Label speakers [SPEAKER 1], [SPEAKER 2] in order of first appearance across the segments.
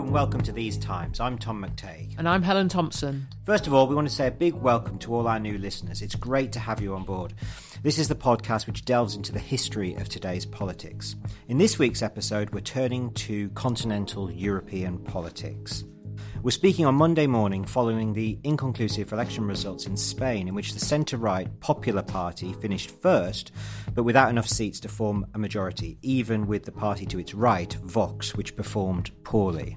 [SPEAKER 1] Hello and welcome to These Times. I'm Tom McTague.
[SPEAKER 2] And I'm Helen Thompson.
[SPEAKER 1] First of all, we want to say a big welcome to all our new listeners. It's great to have you on board. This is the podcast which delves into the history of today's politics. In this week's episode, we're turning to continental European politics. We're speaking on Monday morning following the inconclusive election results in Spain, in which the centre right Popular Party finished first, but without enough seats to form a majority, even with the party to its right, Vox, which performed poorly.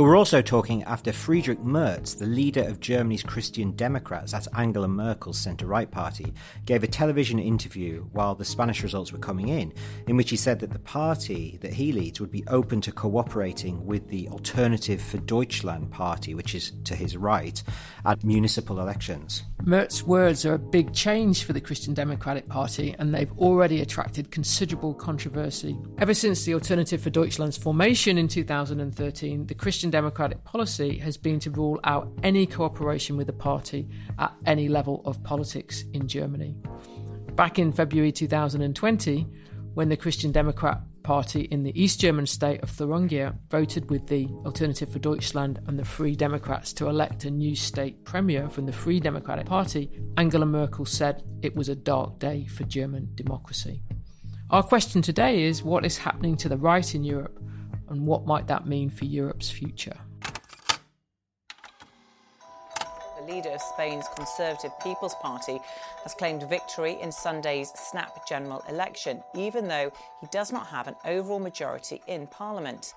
[SPEAKER 1] But we're also talking after Friedrich Merz, the leader of Germany's Christian Democrats, that's Angela Merkel's centre right party, gave a television interview while the Spanish results were coming in, in which he said that the party that he leads would be open to cooperating with the Alternative for Deutschland party, which is to his right, at municipal elections.
[SPEAKER 2] Merz's words are a big change for the Christian Democratic Party, and they've already attracted considerable controversy. Ever since the Alternative for Deutschland's formation in 2013, the Christian Democratic policy has been to rule out any cooperation with the party at any level of politics in Germany. Back in February 2020, when the Christian Democrat Party in the East German state of Thuringia voted with the Alternative for Deutschland and the Free Democrats to elect a new state premier from the Free Democratic Party, Angela Merkel said it was a dark day for German democracy. Our question today is what is happening to the right in Europe and what might that mean for Europe's future?
[SPEAKER 3] The leader of Spain's Conservative People's Party has claimed victory in Sunday's snap general election, even though he does not have an overall majority in parliament.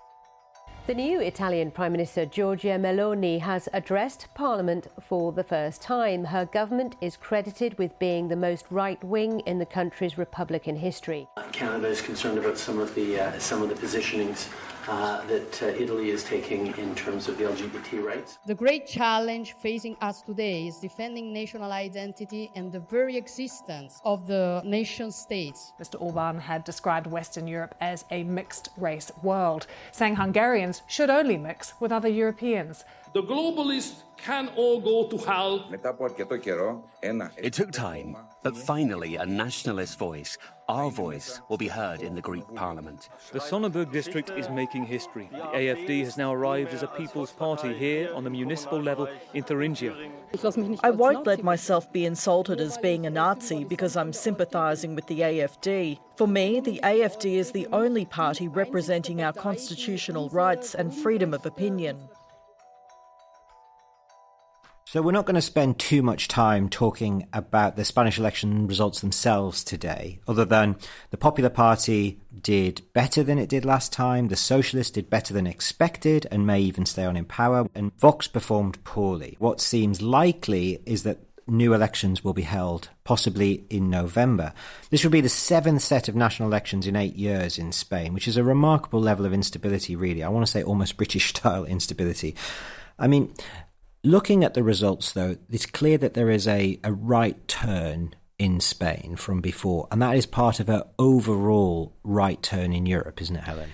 [SPEAKER 4] The new Italian Prime Minister Giorgia Meloni has addressed Parliament for the first time. Her government is credited with being the most right wing in the country's Republican history.
[SPEAKER 5] Canada is concerned about some of the uh, some of the positionings uh, that uh, Italy is taking in terms of the LGBT rights.
[SPEAKER 6] The great challenge facing us today is defending national identity and the very existence of the nation states.
[SPEAKER 7] Mr. Orban had described Western Europe as a mixed race world, saying Hungarians should only mix with other Europeans.
[SPEAKER 8] The globalists can all go to hell.
[SPEAKER 9] It took time, but finally a nationalist voice, our voice, will be heard in the Greek parliament.
[SPEAKER 10] The Sonneberg district is making history. The AFD has now arrived as a people's party here on the municipal level in Thuringia.
[SPEAKER 11] I won't let myself be insulted as being a Nazi because I'm sympathising with the AFD. For me, the AFD is the only party representing our constitutional rights and freedom of opinion.
[SPEAKER 1] So, we're not going to spend too much time talking about the Spanish election results themselves today, other than the Popular Party did better than it did last time, the Socialists did better than expected and may even stay on in power, and Vox performed poorly. What seems likely is that new elections will be held, possibly in November. This will be the seventh set of national elections in eight years in Spain, which is a remarkable level of instability, really. I want to say almost British style instability. I mean, Looking at the results, though, it's clear that there is a, a right turn in Spain from before, and that is part of an overall right turn in Europe, isn't it, Helen?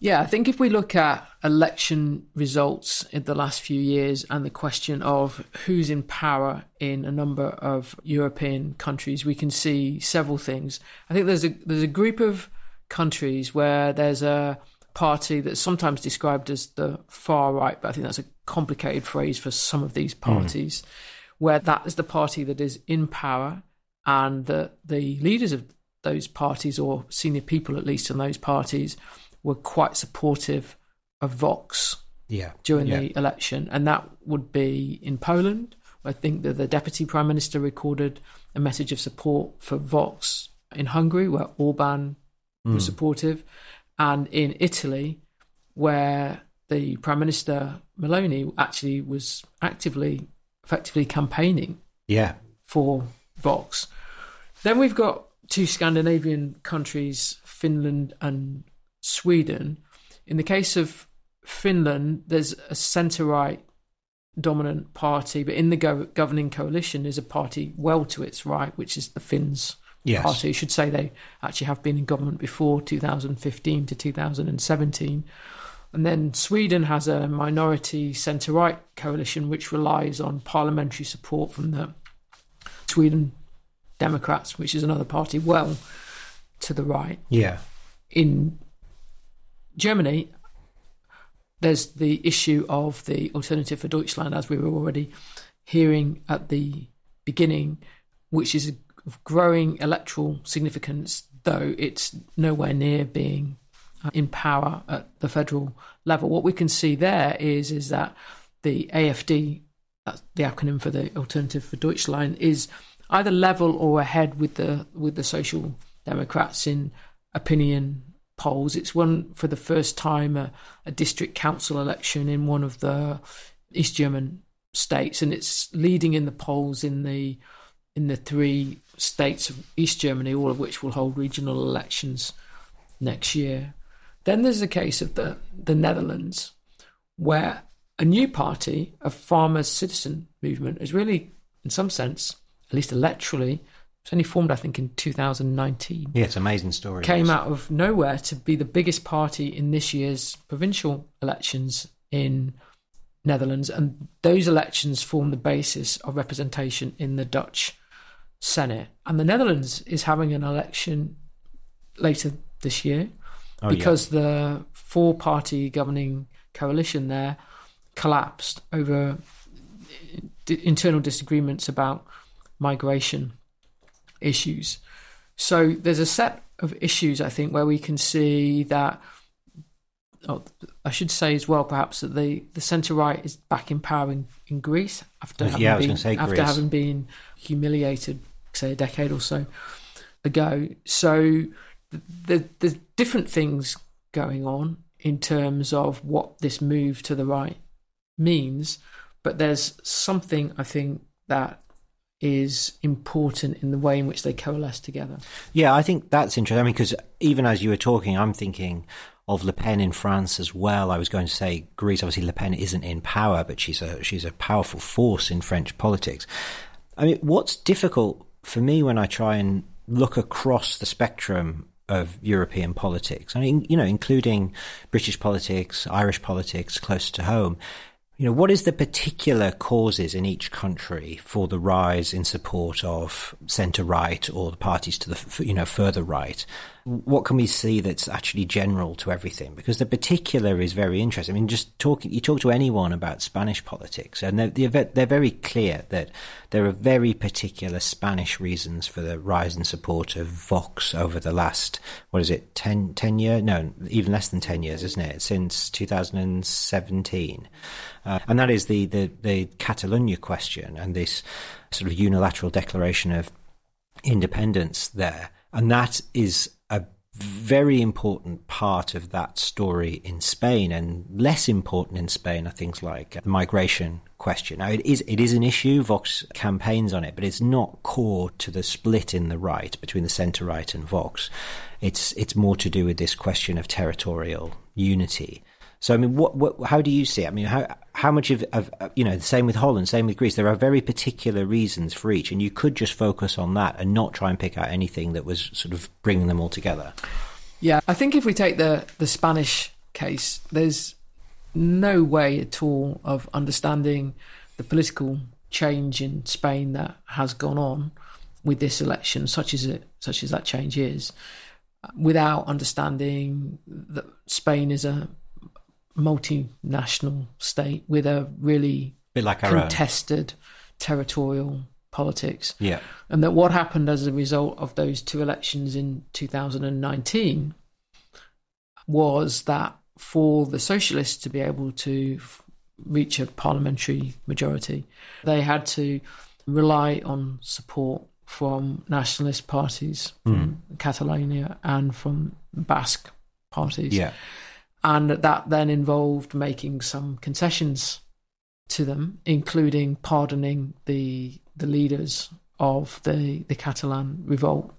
[SPEAKER 2] Yeah, I think if we look at election results in the last few years and the question of who's in power in a number of European countries, we can see several things. I think there's a there's a group of countries where there's a party that's sometimes described as the far right, but I think that's a complicated phrase for some of these hmm. parties, mm. where that is the party that is in power and the the leaders of those parties or senior people at least in those parties were quite supportive of Vox
[SPEAKER 1] yeah.
[SPEAKER 2] during
[SPEAKER 1] yeah.
[SPEAKER 2] the election, and that would be in Poland. I think that the deputy prime minister recorded a message of support for Vox in Hungary, where Orban mm. was supportive, and in Italy, where the prime minister Meloni actually was actively, effectively campaigning,
[SPEAKER 1] yeah,
[SPEAKER 2] for Vox. Then we've got two Scandinavian countries, Finland and Sweden. In the case of Finland, there's a centre right dominant party, but in the go- governing coalition is a party well to its right, which is the Finns
[SPEAKER 1] yes.
[SPEAKER 2] party. You should say they actually have been in government before 2015 to 2017. And then Sweden has a minority centre right coalition which relies on parliamentary support from the Sweden Democrats, which is another party well to the right.
[SPEAKER 1] Yeah.
[SPEAKER 2] In Germany, there's the issue of the alternative for Deutschland, as we were already hearing at the beginning, which is of growing electoral significance, though it's nowhere near being Uh, in power at the federal level. What we can see there is is that the AFD, that's uh, the acronym for the Alternative for Deutschland, is either level or ahead with the with the Social Democrats in opinion polls. It's won for the first time a, a district council election in one of the East German states, and it's leading in the polls in the in the three states of East Germany, all of which will hold regional elections next year. Then there's the case of the, the Netherlands, where a new party, a farmers' citizen movement, is really, in some sense, at least electorally, it's only formed, I think, in 2019.
[SPEAKER 1] Yeah, it's an amazing story.
[SPEAKER 2] Came out of nowhere to be the biggest party in this year's provincial elections in Netherlands, and those elections form the basis of representation in the Dutch Senate. And the Netherlands is having an election later this year oh, because yeah. the four-party governing coalition there collapsed over internal disagreements about migration issues. So there's a set of issues, I think, where we can see that. Oh, I should say as well, perhaps that the, the centre right is back in power in, in Greece after having
[SPEAKER 1] yeah,
[SPEAKER 2] been,
[SPEAKER 1] after
[SPEAKER 2] Greece. having been humiliated, say a decade or so ago. So the, there's different things going on in terms of what this move to the right means, but there's something I think that is important in the way in which they coalesce together.
[SPEAKER 1] Yeah, I think that's interesting. I mean, because even as you were talking, I'm thinking of Le Pen in France as well. I was going to say Greece. Obviously, Le Pen isn't in power, but she's a she's a powerful force in French politics. I mean, what's difficult for me when I try and look across the spectrum of European politics. I mean, you know, including British politics, Irish politics, close to home, you know, what is the particular causes in each country for the rise in support of centre right or the parties to the, you know, further right? What can we see that's actually general to everything? Because the particular is very interesting. I mean, just talking, you talk to anyone about Spanish politics, and they're, they're very clear that there are very particular Spanish reasons for the rise in support of Vox over the last, what is it, 10, 10 years? No, even less than 10 years, isn't it? Since 2017. Uh, and that is the, the, the Catalonia question and this sort of unilateral declaration of independence there. And that is very important part of that story in Spain, and less important in Spain are things like uh, the migration question. Now, it is it is an issue. Vox campaigns on it, but it's not core to the split in the right between the centre right and Vox. It's it's more to do with this question of territorial unity So I mean, what, what how do you see it? I mean, how how much of, of uh, you know the same with Holland, same with Greece. There are very particular reasons for each, and you could just focus on that and not try and pick out anything that was sort of bringing them all together.
[SPEAKER 2] Yeah, I think if we take the the Spanish case, there's no way at all of understanding the political change in Spain that has gone on with this election, such as it, such as that change is, uh, without understanding that Spain is a multinational state with a really
[SPEAKER 1] like
[SPEAKER 2] contested territorial politics.
[SPEAKER 1] Yeah.
[SPEAKER 2] And that what happened as a result of those two elections in 2019 was that for the socialists to be able to f- reach a parliamentary majority, they had to rely on support from nationalist parties from
[SPEAKER 1] Mm.
[SPEAKER 2] Catalonia and from Basque parties.
[SPEAKER 1] Yeah.
[SPEAKER 2] And that then involved making some concessions to them, including pardoning the the leaders of the, the Catalan revolt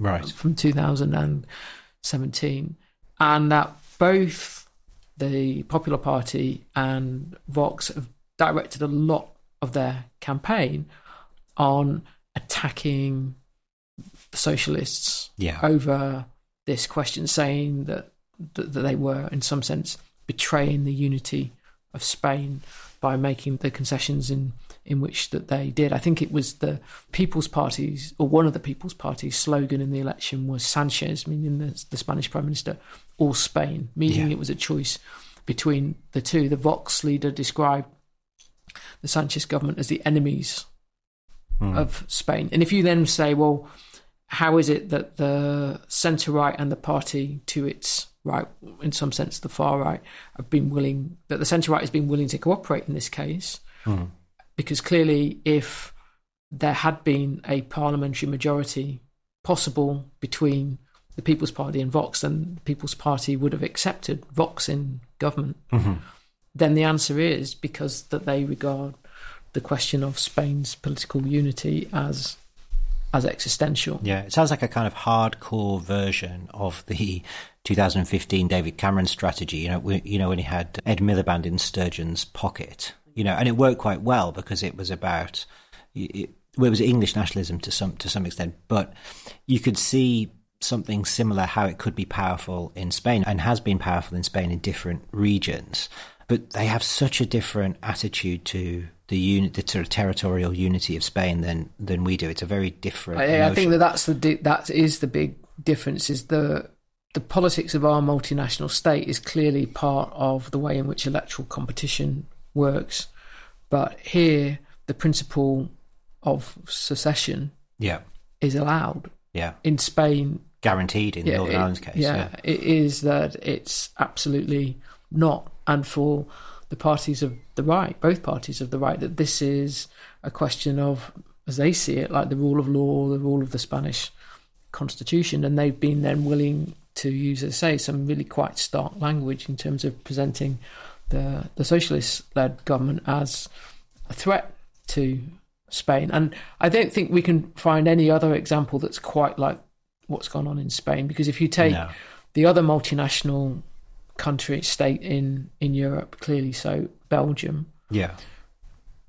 [SPEAKER 1] Right.
[SPEAKER 2] from 2017, and that both the Popular Party and Vox have directed a lot of their campaign on attacking the socialists
[SPEAKER 1] Yeah.
[SPEAKER 2] over this question, saying that, that that they were, in some sense, betraying the unity of Spain by making the concessions in in which that they did. I think it was the People's Party's or one of the People's Party's slogan in the election was Sanchez, meaning the, the Spanish Prime Minister, or Spain, meaning
[SPEAKER 1] Yeah.
[SPEAKER 2] it was a choice between the two. The Vox leader described the Sanchez government as the enemies
[SPEAKER 1] Mm.
[SPEAKER 2] of Spain. And if you then say, well, how is it that the centre right and the party to its right, in some sense the far right, have been willing, that the centre right has been willing to cooperate in this case?
[SPEAKER 1] Mm.
[SPEAKER 2] Because clearly, if there had been a parliamentary majority possible between the People's Party and Vox, then the People's Party would have accepted Vox in government.
[SPEAKER 1] Mhm.
[SPEAKER 2] Then the answer is because that they regard the question of Spain's political unity as as existential.
[SPEAKER 1] Yeah, it sounds like a kind of hardcore version of the 2015 David Cameron strategy. You know, we, you know when he had Ed Miliband in Sturgeon's pocket. You know, and it worked quite well because it was about it, it was English nationalism to some to some extent, but you could see something similar how it could be powerful in Spain and has been powerful in Spain in different regions. But they have such a different attitude to the unit, the of territorial unity of Spain than than we do. It's a very different.
[SPEAKER 2] I, I think that that's the di- that is the big difference. Is the the politics of our multinational state is clearly part of the way in which electoral competition works, but here the principle of secession
[SPEAKER 1] yeah,
[SPEAKER 2] is allowed.
[SPEAKER 1] yeah,
[SPEAKER 2] In Spain,
[SPEAKER 1] guaranteed in
[SPEAKER 2] yeah,
[SPEAKER 1] Northern
[SPEAKER 2] it-
[SPEAKER 1] Ireland's case.
[SPEAKER 2] yeah,
[SPEAKER 1] Yeah,
[SPEAKER 2] it is that it's absolutely not. And for the parties of the right, both parties of the right, that this is a question of, as they see it, like the rule of law, the rule of the Spanish constitution. And they've been then willing to use, as I say, some really quite stark language in terms of presenting the, the socialist led government as a threat to Spain. And I don't think we can find any other example that's quite like what's gone on in Spain. Because if you take
[SPEAKER 1] No.
[SPEAKER 2] the other multinational country, state in, in Europe, clearly so, Belgium,
[SPEAKER 1] yeah,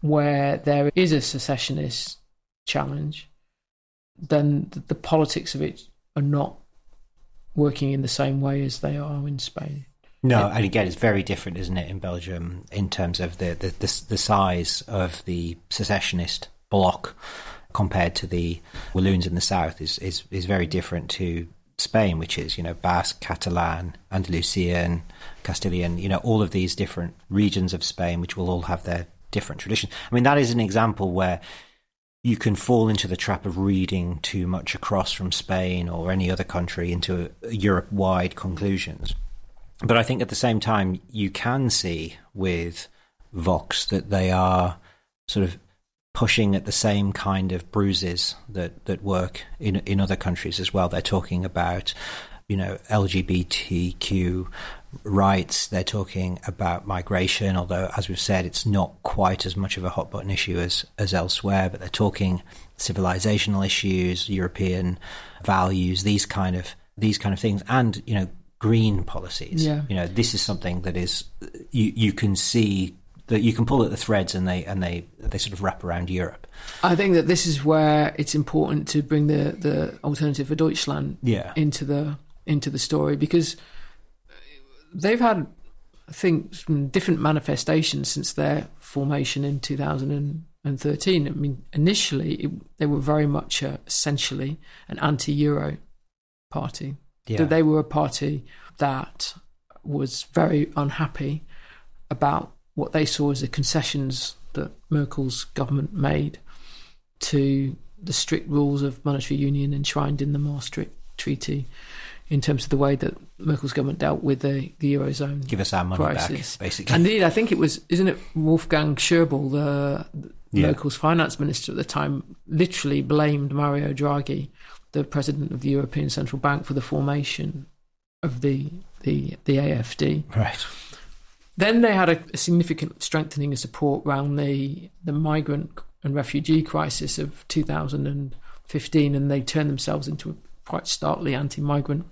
[SPEAKER 2] where there is a secessionist challenge, then the, the politics of it are not working in the same way as they are in Spain.
[SPEAKER 1] No, and again, it's very different, isn't it, in Belgium in terms of the the, the, the size of the secessionist bloc compared to the Walloons in the south is, is is very different to Spain, which is you know Basque, Catalan, Andalusian, Castilian, you know all of these different regions of Spain, which will all have their different traditions. I mean, that is an example where you can fall into the trap of reading too much across from Spain or any other country into Europe wide conclusions. But I think at the same time, you can see with Vox that they are sort of pushing at the same kind of bruises that, that work in in other countries as well. They're talking about, you know, LGBTQ rights. They're talking about migration, although as we've said, it's not quite as much of a hot button issue as as elsewhere. But they're talking civilizational issues, European values, these kind of these kind of things, and you know green policies.
[SPEAKER 2] Yeah.
[SPEAKER 1] You know, this is something that is you you can see that you can pull at the threads and they and they they sort of wrap around Europe.
[SPEAKER 2] I think that this is where it's important to bring the the alternative for Deutschland
[SPEAKER 1] Yeah.
[SPEAKER 2] into the into the story because they've had I think some different manifestations since their formation in 2013. I mean, initially it, they were very much uh, essentially an anti-euro party.
[SPEAKER 1] Yeah.
[SPEAKER 2] That they were a party that was very unhappy about what they saw as the concessions that Merkel's government made to the strict rules of monetary union enshrined in the Maastricht Treaty in terms of the way that Merkel's government dealt with the, the Eurozone
[SPEAKER 1] Give us our money
[SPEAKER 2] crisis.
[SPEAKER 1] back, basically.
[SPEAKER 2] Indeed, I think it was, isn't it Wolfgang Schäuble, the, the
[SPEAKER 1] Yeah.
[SPEAKER 2] Merkel's finance minister at the time, literally blamed Mario Draghi, the president of the European Central Bank, for the formation of the the, the AFD.
[SPEAKER 1] Right.
[SPEAKER 2] Then they had a, a significant strengthening of support around the the migrant and refugee crisis of 2015, and they turned themselves into a quite starkly anti-migrant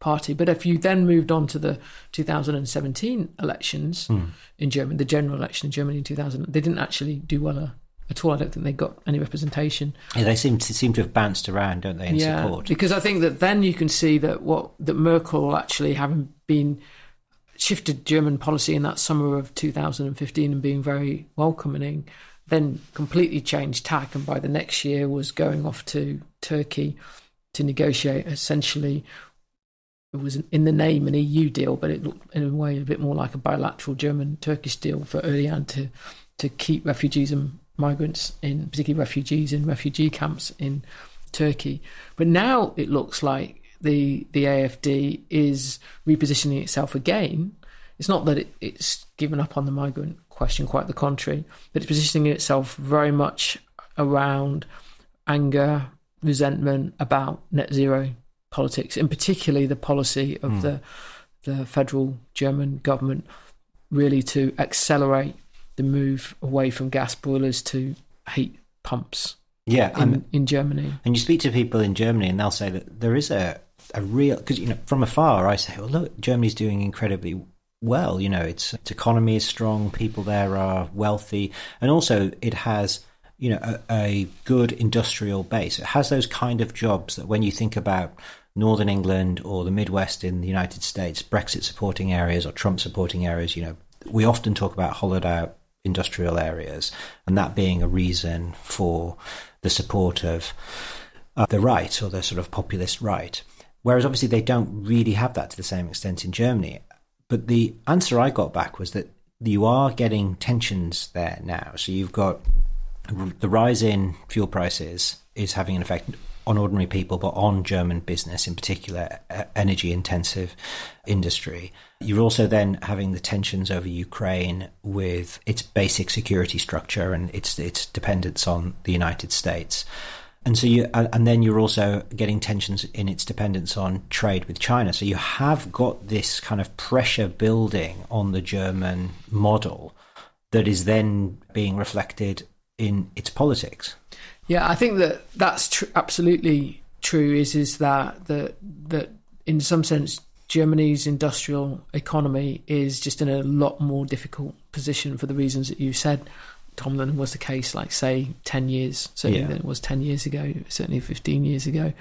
[SPEAKER 2] party. But if you then moved on to the 2017 elections
[SPEAKER 1] Hmm.
[SPEAKER 2] in Germany, the general election in Germany in 2000, they didn't actually do well uh, at all. I don't think they got any representation.
[SPEAKER 1] Yeah, they seem to seem to have bounced around, don't they, in
[SPEAKER 2] yeah,
[SPEAKER 1] support?
[SPEAKER 2] because I think that then you can see that what that Merkel actually having been shifted German policy in that summer of 2015 and being very welcoming, then completely changed tack, and by the next year was going off to Turkey to negotiate essentially. It was in the name an EU deal, but it looked in a way a bit more like a bilateral German-Turkish deal for Erdogan to to keep refugees and migrants in, particularly refugees in refugee camps in Turkey. But now it looks like the the AFD is repositioning itself again. It's not that it, it's given up on the migrant question, quite the contrary, but it's positioning itself very much around anger, resentment about net zero politics, and particularly the policy of
[SPEAKER 1] Hmm.
[SPEAKER 2] the the federal German government really to accelerate the move away from gas boilers to heat pumps.
[SPEAKER 1] Yeah,
[SPEAKER 2] in, in Germany.
[SPEAKER 1] And you speak to people in Germany, and they'll say that there is a a real because you know from afar I say, well, look, Germany's doing incredibly well. You know, its its economy is strong, people there are wealthy, and also it has you know a, a good industrial base. It has those kind of jobs that when you think about Northern England or the Midwest in the United States, Brexit supporting areas or Trump supporting areas, you know, we often talk about hollowed out industrial areas, and that being a reason for the support of uh, the right or the sort of populist right. Whereas obviously they don't really have that to the same extent in Germany. But the answer I got back was that you are getting tensions there now. So you've got the rise in fuel prices is having an effect on ordinary people, but on German business in particular, energy intensive industry. You're also then having the tensions over Ukraine with its basic security structure and its its dependence on the United States. And so you, and then you're also getting tensions in its dependence on trade with China. So you have got this kind of pressure building on the German model that is then being reflected in its politics.
[SPEAKER 2] Yeah, I think that that's tr- absolutely true. Is is that that that in some sense Germany's industrial economy is just in a lot more difficult position for the reasons that you said, Tom, than was the case, like say ten years, certainly
[SPEAKER 1] Yeah.
[SPEAKER 2] than it was ten years ago, certainly fifteen years ago.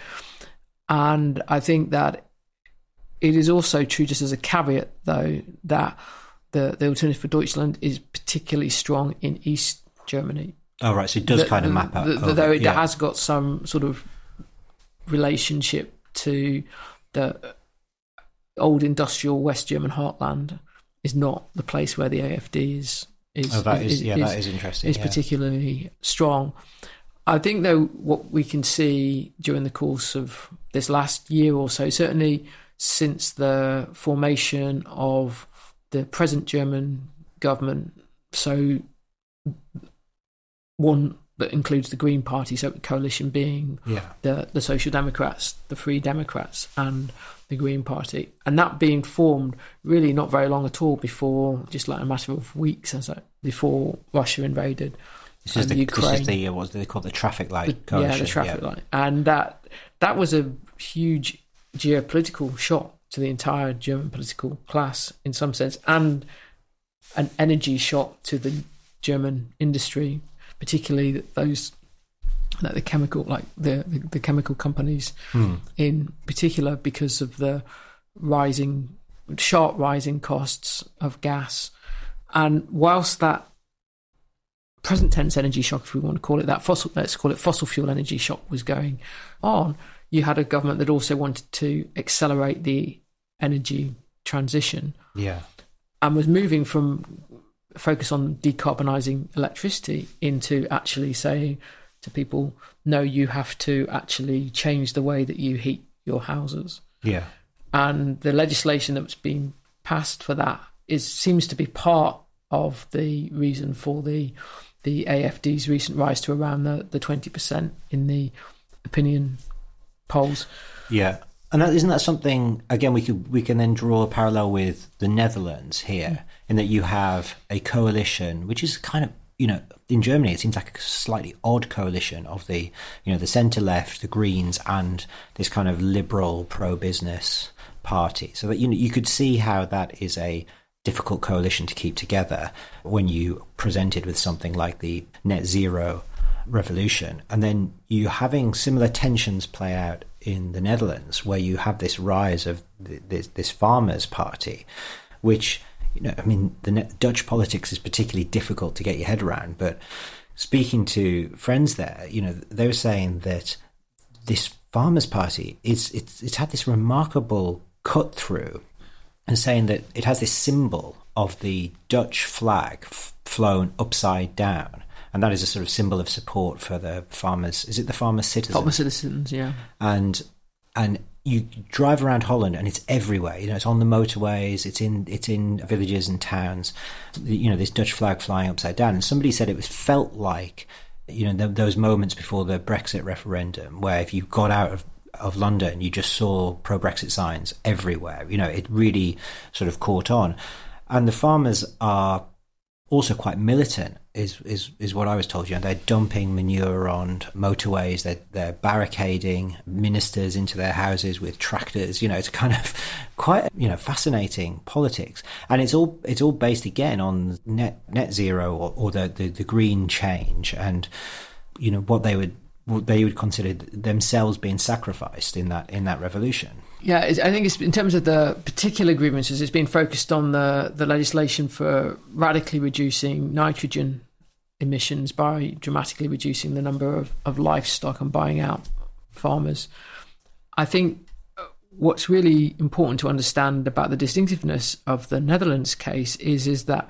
[SPEAKER 2] And I think that it is also true, just as a caveat, though, that the the alternative for Deutschland is particularly strong in East Germany.
[SPEAKER 1] Oh, right. So it does
[SPEAKER 2] That-
[SPEAKER 1] kind of map out.
[SPEAKER 2] that-
[SPEAKER 1] over-
[SPEAKER 2] though it
[SPEAKER 1] yeah.
[SPEAKER 2] has got some sort of relationship to the old industrial West German heartland, is not the place where the AFD is. Is
[SPEAKER 1] Oh, that is- yeah, that is interesting,
[SPEAKER 2] Is
[SPEAKER 1] yeah.
[SPEAKER 2] particularly strong. I think, though, what we can see during the course of this last year or so, certainly since the formation of the present German government, so one that includes the Green Party, so coalition being
[SPEAKER 1] Yeah.
[SPEAKER 2] the the Social Democrats, the Free Democrats, and the Green Party, and that being formed really not very long at all before, just like a matter of weeks, as a, before Russia invaded
[SPEAKER 1] This is
[SPEAKER 2] and
[SPEAKER 1] the
[SPEAKER 2] Ukraine.
[SPEAKER 1] this is the what do they call the traffic light
[SPEAKER 2] The- yeah, the traffic light, and that that was a huge geopolitical shock to the entire German political class in some sense, and an energy shock to the German industry, particularly those like the chemical, like the the, the chemical companies,
[SPEAKER 1] Hmm.
[SPEAKER 2] in particular, because of the rising, sharp rising costs of gas, and whilst that present tense energy shock, if we want to call it that, fossil let's call it fossil fuel energy shock was going on, you had a government that also wanted to accelerate the energy transition
[SPEAKER 1] Yeah.
[SPEAKER 2] and was moving from focus on decarbonising electricity into actually saying to people, no, you have to actually change the way that you heat your houses.
[SPEAKER 1] Yeah.
[SPEAKER 2] And the legislation that's been passed for that is seems to be part of the reason for the the AFD's recent rise to around the, the 20% in the opinion polls.
[SPEAKER 1] Yeah. And that, isn't that something again we could we can then draw a parallel with the Netherlands here mm. In that you have a coalition which is kind of you know in Germany it seems like a slightly odd coalition of the you know the centre left the Greens and this kind of liberal pro business party. So that you know you could see how that is a difficult coalition to keep together when you presented with something like the net zero revolution. And then you having similar tensions play out in the Netherlands where you have this rise of this, this farmers party which you know I mean the Ne- Dutch politics is particularly difficult to get your head around but speaking to friends there you know they were saying that this farmers party is it's it's had this remarkable cut through and saying that it has this symbol of the Dutch flag f- flown upside down, and that is a sort of symbol of support for the farmers. Is it the farmers' citizens?
[SPEAKER 2] Farmer citizens, yeah.
[SPEAKER 1] and and you drive around Holland and it's everywhere. You know, it's on the motorways, it's in it's in villages and towns. You know, this Dutch flag flying upside down. And somebody said it was felt like you know th- those moments before the Brexit referendum where if you got out of of London, you just saw pro Brexit signs everywhere. You know, it really sort of caught on. And the farmers are also quite militant, is is is what I was told. You know, they're dumping manure on motorways. They're they're barricading ministers into their houses with tractors. You know, it's kind of quite you know fascinating politics, and it's all it's all based again on net net zero or, or the, the the green change and you know what they would what they would consider themselves being sacrificed in that in that revolution.
[SPEAKER 2] Yeah, I think it's in terms of the particular grievances, it's been focused on the the legislation for radically reducing nitrogen emissions by dramatically reducing the number of, of livestock and buying out farmers. I think uh, what's really important to understand about the distinctiveness of the Netherlands case is is that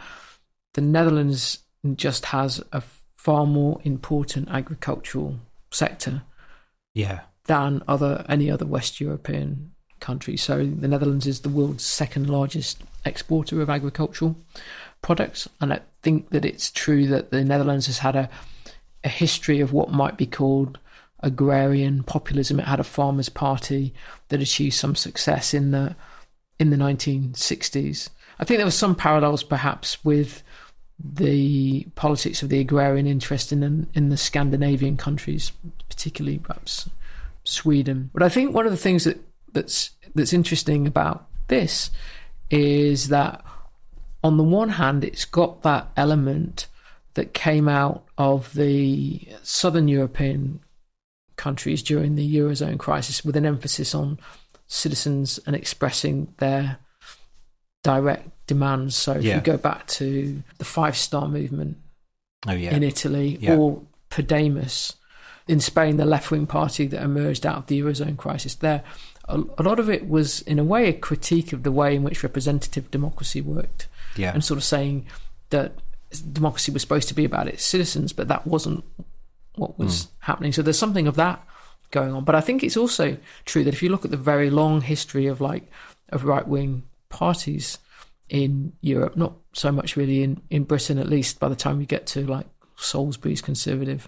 [SPEAKER 2] the Netherlands just has a far more important agricultural sector
[SPEAKER 1] Yeah.
[SPEAKER 2] than other any other West European country. So the Netherlands is the world's second largest exporter of agricultural products, and I think that it's true that the Netherlands has had a a history of what might be called agrarian populism. It had a farmers' party that achieved some success in the in the 1960s. I think there were some parallels, perhaps, with the politics of the agrarian interest in in the Scandinavian countries, particularly perhaps Sweden. But I think one of the things that that's that's interesting about this is that on the one hand, it's got that element that came out of the southern European countries during the eurozone crisis, with an emphasis on citizens and expressing their direct demands. So if
[SPEAKER 1] Yeah.
[SPEAKER 2] you go back to the Five Star Movement
[SPEAKER 1] Oh yeah.
[SPEAKER 2] in Italy
[SPEAKER 1] Yeah.
[SPEAKER 2] or Podemos in Spain, the left wing party that emerged out of the Eurozone crisis, there, a, a lot of it was, in a way, a critique of the way in which representative democracy worked.
[SPEAKER 1] Yeah.
[SPEAKER 2] And sort of saying that democracy was supposed to be about its citizens, but that wasn't what was hmm. happening. So there's something of that going on. But I think it's also true that if you look at the very long history of like of right wing parties in Europe, not so much really in, in Britain, at least by the time you get to like Salisbury's Conservative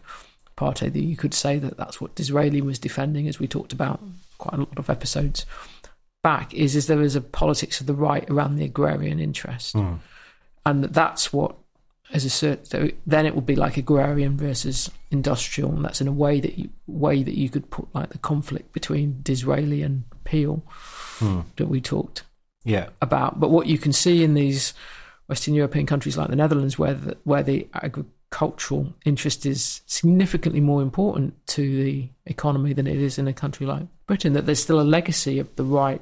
[SPEAKER 2] Party, that you could say that that's what Disraeli was defending, as we talked about quite a lot of episodes back, is, is there is a politics of the right around the agrarian interest.
[SPEAKER 1] Mm.
[SPEAKER 2] And that's what as a cert, so then it would be like agrarian versus industrial, and that's in a way that you way that you could put like the conflict between Disraeli and Peel.
[SPEAKER 1] Hmm.
[SPEAKER 2] that we talked
[SPEAKER 1] Yeah.
[SPEAKER 2] about. But what you can see in these Western European countries like the Netherlands, where the, where the agricultural interest is significantly more important to the economy than it is in a country like Britain, that there's still a legacy of the right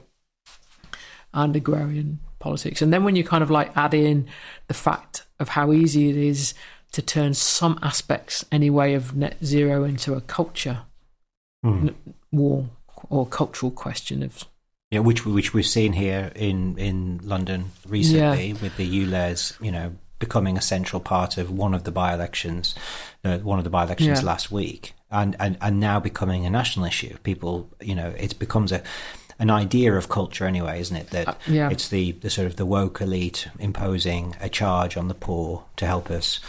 [SPEAKER 2] and agrarian politics. And then when you kind of like add in the fact of how easy it is to turn some aspects anyway of net zero into a culture n- war or cultural question of
[SPEAKER 1] Yeah, which which we've seen here in in London recently with the ULEZ, you know, becoming a central part of one of the by-elections, uh, one of the by-elections
[SPEAKER 2] Yeah.
[SPEAKER 1] last week, and, and and now becoming a national issue. People, you know, it becomes a an idea of culture anyway, isn't it? That uh,
[SPEAKER 2] yeah.
[SPEAKER 1] it's the, the sort of the woke elite imposing a charge on the poor to help us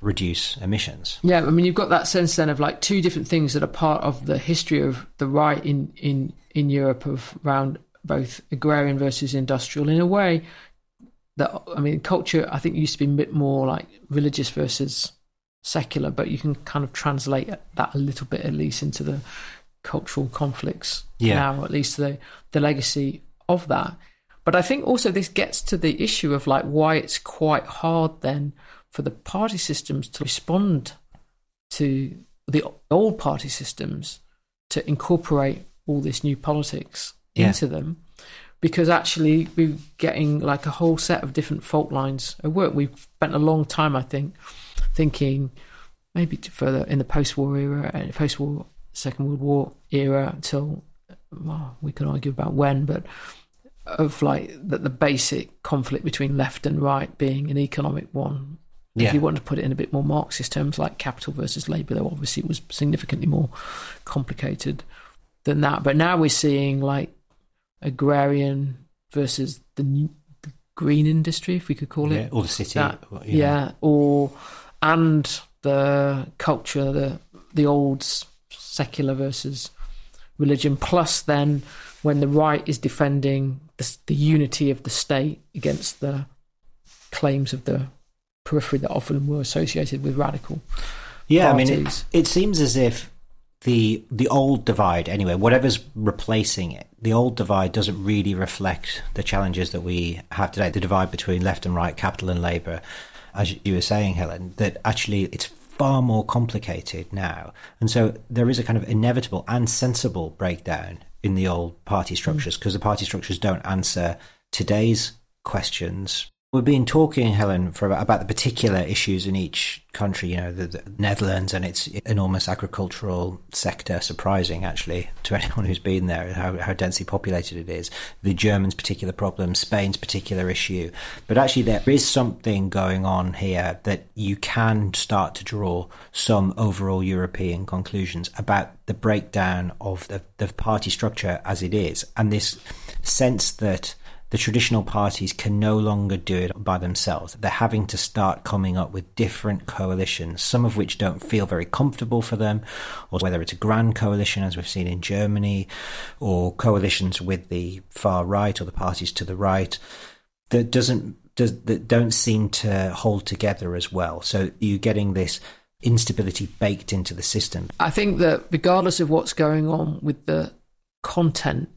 [SPEAKER 1] reduce emissions.
[SPEAKER 2] Yeah, I mean, you've got that sense then of like two different things that are part of the history of the right in in in Europe of around both agrarian versus industrial. In a way, that I mean, culture I think used to be a bit more like religious versus secular, but you can kind of translate that a little bit at least into the cultural conflicts
[SPEAKER 1] Yeah.
[SPEAKER 2] now, at least the the legacy of that. But I think also this gets to the issue of like why it's quite hard then for the party systems to respond to the old party systems to incorporate all this new politics
[SPEAKER 1] Yeah.
[SPEAKER 2] into them because actually we're getting like a whole set of different fault lines at work. We've spent a long time, I think, thinking maybe to further in the post-war era, uh, post-war Second World War era until well, we can argue about when, but of like that the basic conflict between left and right being an economic one.
[SPEAKER 1] Yeah.
[SPEAKER 2] If you want to put it in a bit more Marxist terms, like capital versus labour, though obviously it was significantly more complicated than that. But now we're seeing like agrarian versus the, new, the green industry, if we could call
[SPEAKER 1] Yeah,
[SPEAKER 2] it,
[SPEAKER 1] or the city,
[SPEAKER 2] That-
[SPEAKER 1] or, you know.
[SPEAKER 2] yeah, or and the culture, the the old secular versus religion. Plus, then when the right is defending the, the unity of the state against the claims of the periphery that often were associated with radical.
[SPEAKER 1] Yeah, I mean, it, it seems as if the the old divide, anyway, whatever's replacing it, the old divide doesn't really reflect the challenges that we have today. The divide between left and right, capital and labour, as you were saying, Helen, that actually it's far more complicated now, and so there is a kind of inevitable and sensible breakdown in the old party structures mm. because the party structures don't answer today's questions. We've been talking, Helen, for about, about the particular issues in each country. You know, the, the Netherlands and its enormous agricultural sector. Surprising, actually, to anyone who's been there, how, how densely populated it is. The Germans' particular problem, Spain's particular issue. But actually, there is something going on here that you can start to draw some overall European conclusions about the breakdown of the, the party structure as it is, and this sense that the traditional parties can no longer do it by themselves. They're having to start coming up with different coalitions, some of which don't feel very comfortable for them, or whether it's a grand coalition, as we've seen in Germany, or coalitions with the far right or the parties to the right, that doesn't does, that don't seem to hold together as well. So you're getting this instability baked into the system.
[SPEAKER 2] I think that regardless of what's going on with the content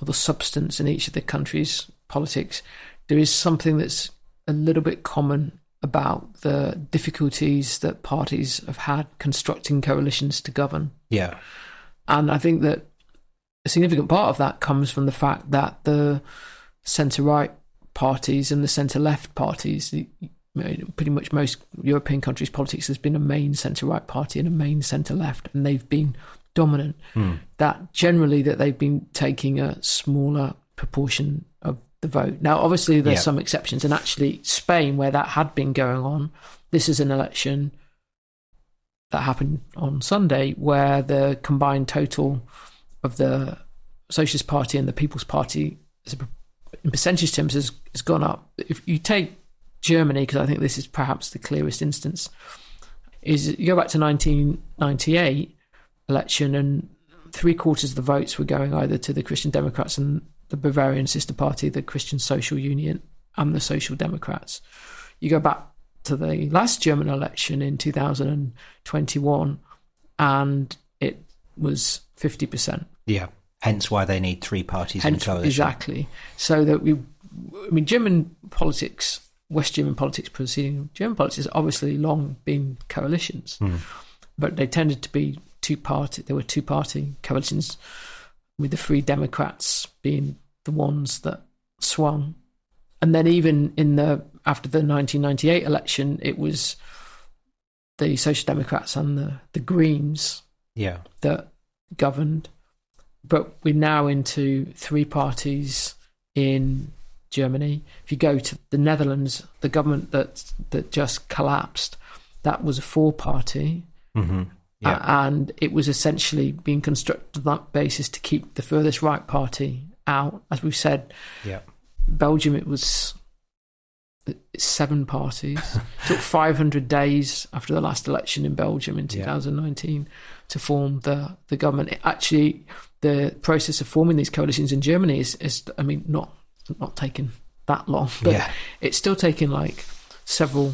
[SPEAKER 2] or the substance in each of the countries' politics, there is something that's a little bit common about the difficulties that parties have had constructing coalitions to govern.
[SPEAKER 1] Yeah.
[SPEAKER 2] And I think that a significant part of that comes from the fact that the centre right parties and the centre left parties, the, pretty much most European countries' politics has been a main centre right party and a main centre left, and they've been dominant.
[SPEAKER 1] Hmm.
[SPEAKER 2] That generally that they've been taking a smaller proportion of the vote. Now, obviously, there's
[SPEAKER 1] Yeah.
[SPEAKER 2] some exceptions, and actually, Spain, where that had been going on, this is an election that happened on Sunday where the combined total of the Socialist Party and the People's Party, in percentage terms, has, has gone up. If you take Germany, because I think this is perhaps the clearest instance, is you go back to 1998 election and three quarters of the votes were going either to the Christian Democrats and the Bavarian sister party, the Christian Social Union, and the Social Democrats. You go back to the last German election in 2021, and it was 50%.
[SPEAKER 1] Yeah. Hence why they need three parties Hence, in coalition.
[SPEAKER 2] Exactly. So that we, I mean, German politics, West German politics preceding German politics, obviously long been coalitions, mm. but they tended to be two party. There were two party coalitions, with the Free Democrats being the ones that swung, and then even in the after the 1998 election, it was the Social Democrats and the the Greens,
[SPEAKER 1] yeah,
[SPEAKER 2] that governed but we're now into three parties in Germany. If you go to the Netherlands, the government that that just collapsed, that was a four party.
[SPEAKER 1] Mm-hmm. Yeah.
[SPEAKER 2] Uh, and it was essentially being constructed on that basis to keep the furthest right party out. As we've said,
[SPEAKER 1] yeah.
[SPEAKER 2] Belgium, it was seven parties. took 500 days after the last election in Belgium in 2019 yeah. to form the, the government. It actually, the process of forming these coalitions in Germany is, is I mean, not not taken that long, but yeah. it's still taking like several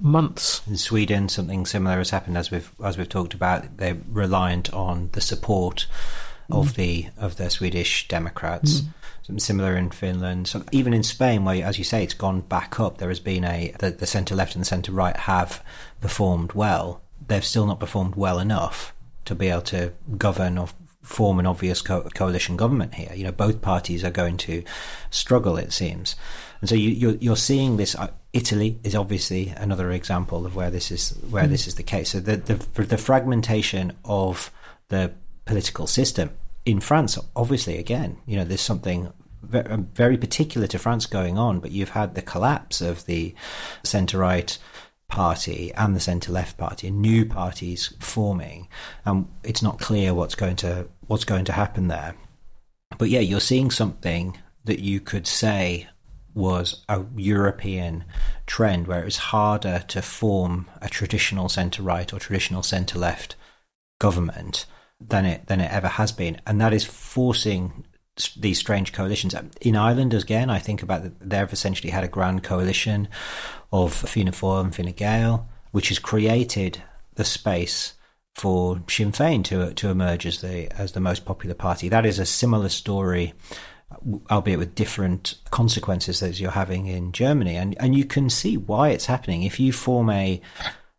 [SPEAKER 2] months.
[SPEAKER 1] In Sweden, something similar has happened as we've as we've talked about. They're reliant on the support mm. of the of the Swedish Democrats. Mm. Something similar in Finland. So even in Spain, where as you say, it's gone back up. There has been a the, the centre left and the centre right have performed well. They've still not performed well enough to be able to govern or form an obvious co- coalition government here. You know, both parties are going to struggle, it seems, and so you, you're, you're seeing this. Uh, Italy is obviously another example of where this is where mm. this is the case. So the, the the fragmentation of the political system in France, obviously, again, you know, there's something very particular to France going on, but you've had the collapse of the centre right party and the centre left party, and new parties forming, and it's not clear what's going to what's going to happen there. But yeah, you're seeing something that you could say was a European trend where it was harder to form a traditional centre right or traditional centre left government than it than it ever has been, and that is forcing these strange coalitions. Um, in Ireland, again, I think about that they've essentially had a grand coalition of Fianna Fáil and Fine Gael, which has created the space for Sinn Féin to to emerge as the as the most popular party. That is a similar story, albeit with different consequences as you're having in Germany, and and you can see why it's happening. If you form a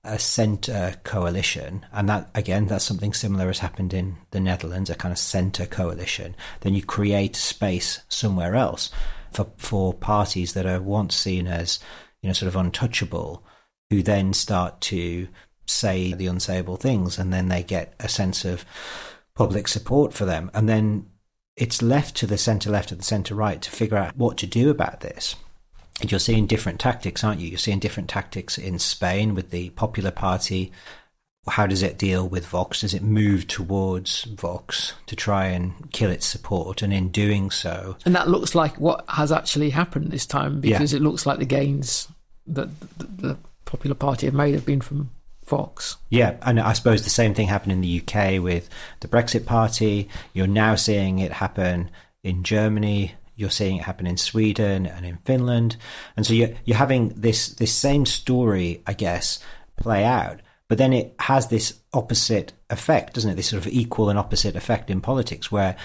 [SPEAKER 1] a centre coalition, and that again, that's something similar has happened in the Netherlands, a kind of centre coalition, then you create space somewhere else for for parties that are once seen as you know sort of untouchable, who then start to say the unsayable things, and then they get a sense of public support for them, and then it's left to the centre left and the centre right to figure out what to do about this And you're seeing different tactics, aren't you? You're seeing different tactics in Spain with the Popular Party. How does it deal with Vox? Does it move towards Vox to try and kill its support? And in doing so.
[SPEAKER 2] And that looks like what has actually happened this time because yeah. it looks like the gains that the Popular Party have made have been from Vox.
[SPEAKER 1] Yeah, and I suppose the same thing happened in the UK with the Brexit Party. You're now seeing it happen in Germany you're seeing it happen in Sweden and in Finland, and so you're you're having this this same story, I guess, play out. But then it has this opposite effect, doesn't it? This sort of equal and opposite effect in politics, where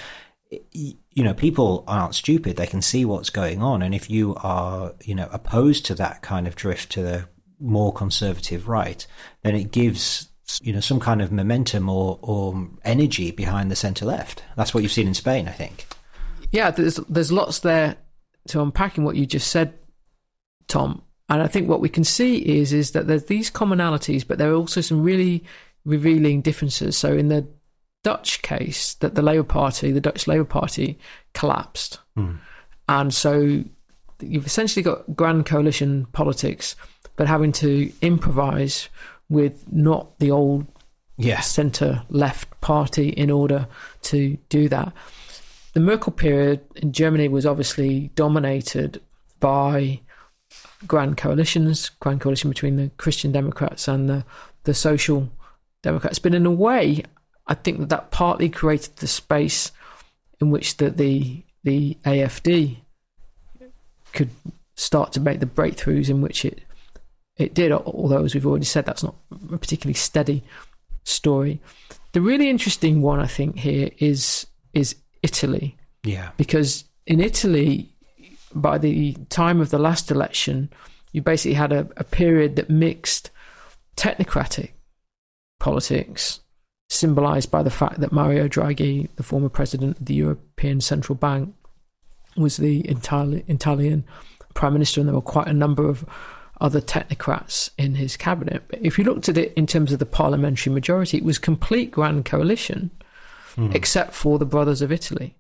[SPEAKER 1] you know people aren't stupid; they can see what's going on, and if you are you know opposed to that kind of drift to the more conservative right, then it gives you know some kind of momentum or or energy behind the centre left. That's what you've seen in Spain, I think
[SPEAKER 2] yeah, there's there's lots there to unpack in what you just said, Tom. And I think what we can see is is that there's these commonalities, but there are also some really revealing differences. So in the Dutch case, that the Labour Party, the Dutch Labour Party, collapsed,
[SPEAKER 1] mm.
[SPEAKER 2] and so you've essentially got grand coalition politics, but having to improvise with not the old
[SPEAKER 1] yeah.
[SPEAKER 2] centre left party in order to do that the Merkel period in Germany was obviously dominated by grand coalitions, grand coalition between the Christian Democrats and the, the Social Democrats. But in a way, I think that that partly created the space in which the, the, the AFD could start to make the breakthroughs in which it it did. Although, as we've already said, that's not a particularly steady story. The really interesting one, I think, here is is Italy.
[SPEAKER 1] Yeah.
[SPEAKER 2] Because in Italy, by the time of the last election, you basically had a, a period that mixed technocratic politics, symbolized by the fact that Mario Draghi, the former president of the European Central Bank, was the Itali- Italian prime minister, and there were quite a number of other technocrats in his cabinet. But if you looked at it in terms of the parliamentary majority, it was complete grand coalition,
[SPEAKER 1] Mhm.
[SPEAKER 2] except for the Brothers of Italy.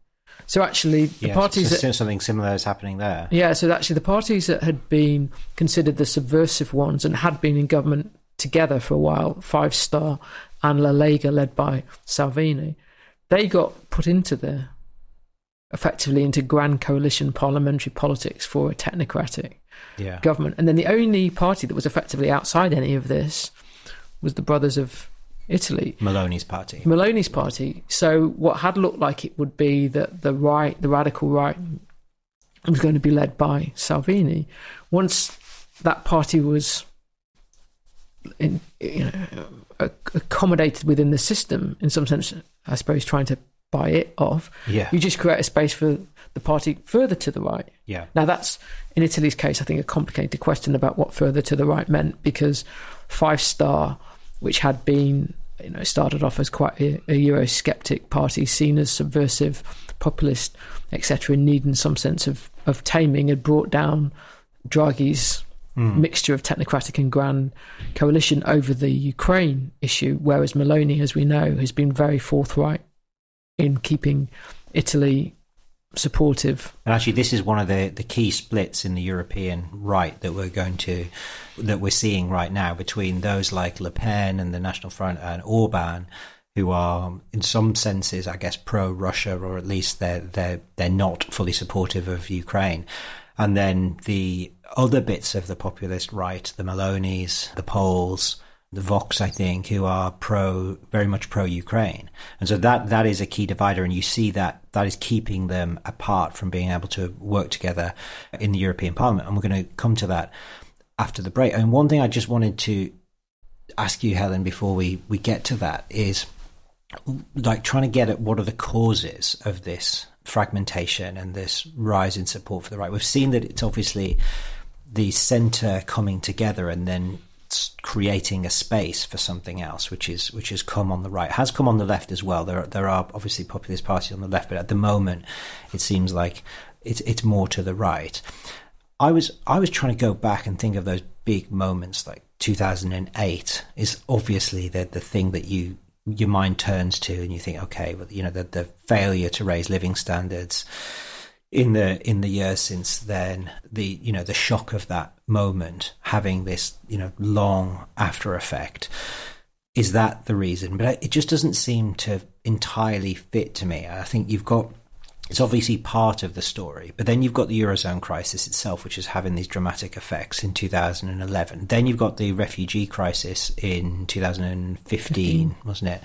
[SPEAKER 2] So actually, the
[SPEAKER 1] Yeah,
[SPEAKER 2] parties
[SPEAKER 1] so
[SPEAKER 2] that
[SPEAKER 1] something similar is happening there.
[SPEAKER 2] yeah, so actually, the parties that had been considered the subversive ones and had been in government together for a while, Five Star and La Lega, led by Salvini, they got put into the effectively into grand coalition parliamentary politics for a technocratic
[SPEAKER 1] Yeah.
[SPEAKER 2] government. And then the only party that was effectively outside any of this was the Brothers of Italy.
[SPEAKER 1] Meloni's party.
[SPEAKER 2] Meloni's party. So what had looked like it would be that the right, the radical right, was going to be led by Salvini. Once that party was, in, you know, accommodated within the system, in some sense, I suppose, trying to buy it off.
[SPEAKER 1] Yeah.
[SPEAKER 2] You just create a space for the party further to the right.
[SPEAKER 1] Yeah.
[SPEAKER 2] Now that's in Italy's case, I think, a complicated question about what further to the right meant because Five Star, which had been, you know, started off as quite a, a Eurosceptic party, seen as subversive, populist, etc., in need in some sense of of taming, had brought down Draghi's
[SPEAKER 1] Mm.
[SPEAKER 2] mixture of technocratic and grand coalition over the Ukraine issue, whereas Meloni, as we know, has been very forthright in keeping Italy supportive.
[SPEAKER 1] And actually, this is one of the, the key splits in the European right that we're going to that we're seeing right now between those like Le Pen and the National Front and Orban, who are in some senses, I guess, pro Russia, or at least they're they're they're not fully supportive of Ukraine, and then the other bits of the populist right, the Melonis, the Poles, the Vox, I think, who are pro, very much pro Ukraine, and so that that is a key divider, and you see that that is keeping them apart from being able to work together in the European Parliament, and we're going to come to that after the break. And one thing I just wanted to ask you, Helen, before we we get to that is like trying to get at what are the causes of this fragmentation and this rise in support for the right. We've seen that it's obviously the centre coming together and then creating a space for something else, which is which has come on the right, has come on the left as well. There are, there are obviously populist parties on the left, but at the moment, it seems like it's it's more to the right. I was I was trying to go back and think of those big moments like 2008 is obviously the the thing that you your mind turns to and you think okay well you know the the failure to raise living standards in the in the years since then the you know the shock of that moment having this you know long after effect is that the reason but it just doesn't seem to entirely fit to me i think you've got it's obviously part of the story, but then you've got the Eurozone crisis itself, which is having these dramatic effects in 2011. Then you've got the refugee crisis in 2015, wasn't it?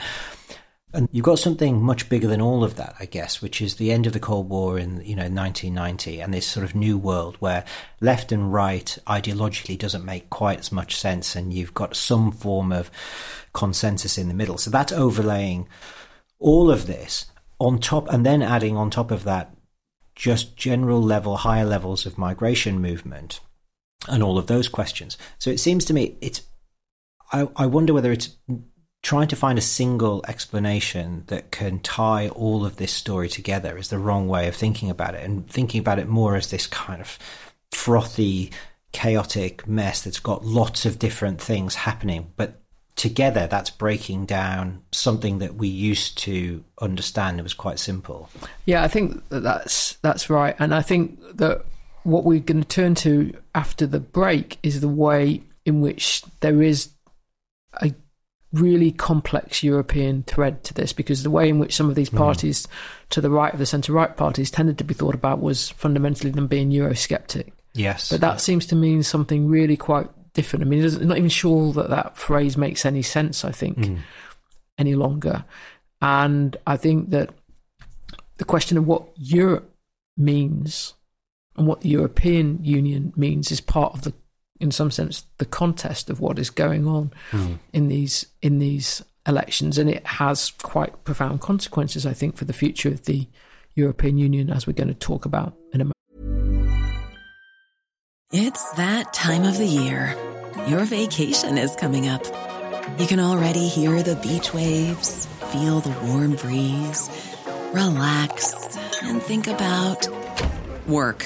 [SPEAKER 1] And you've got something much bigger than all of that, I guess, which is the end of the Cold War in you know 1990, and this sort of new world where left and right ideologically doesn't make quite as much sense, and you've got some form of consensus in the middle. So that's overlaying all of this on top, and then adding on top of that just general level, higher levels of migration movement, and all of those questions. So it seems to me it's. I, I wonder whether it's trying to find a single explanation that can tie all of this story together is the wrong way of thinking about it, and thinking about it more as this kind of frothy, chaotic mess that's got lots of different things happening, but together that's breaking down something that we used to understand. It was quite simple.
[SPEAKER 2] Yeah, I think that that's that's right, and I think that what we're going to turn to after the break is the way in which there is a really complex European thread to this, because the way in which some of these
[SPEAKER 1] Mm.
[SPEAKER 2] parties to the right of the centre right parties tended to be thought about was fundamentally them being Eurosceptic.
[SPEAKER 1] yes
[SPEAKER 2] But that seems to mean something really quite different. I mean, I'm not even sure that that phrase makes any sense, I think,
[SPEAKER 1] Mm.
[SPEAKER 2] any longer. And I think that the question of what Europe means and what the European Union means is part of the, in some sense, the contest of what is going on
[SPEAKER 1] Mm.
[SPEAKER 2] in these in these elections, and it has quite profound consequences, I think, for the future of the European Union, as we're going to talk about in a moment.
[SPEAKER 12] It's that time of the year. Your vacation is coming up. You can already hear the beach waves, feel the warm breeze, relax, and think about work.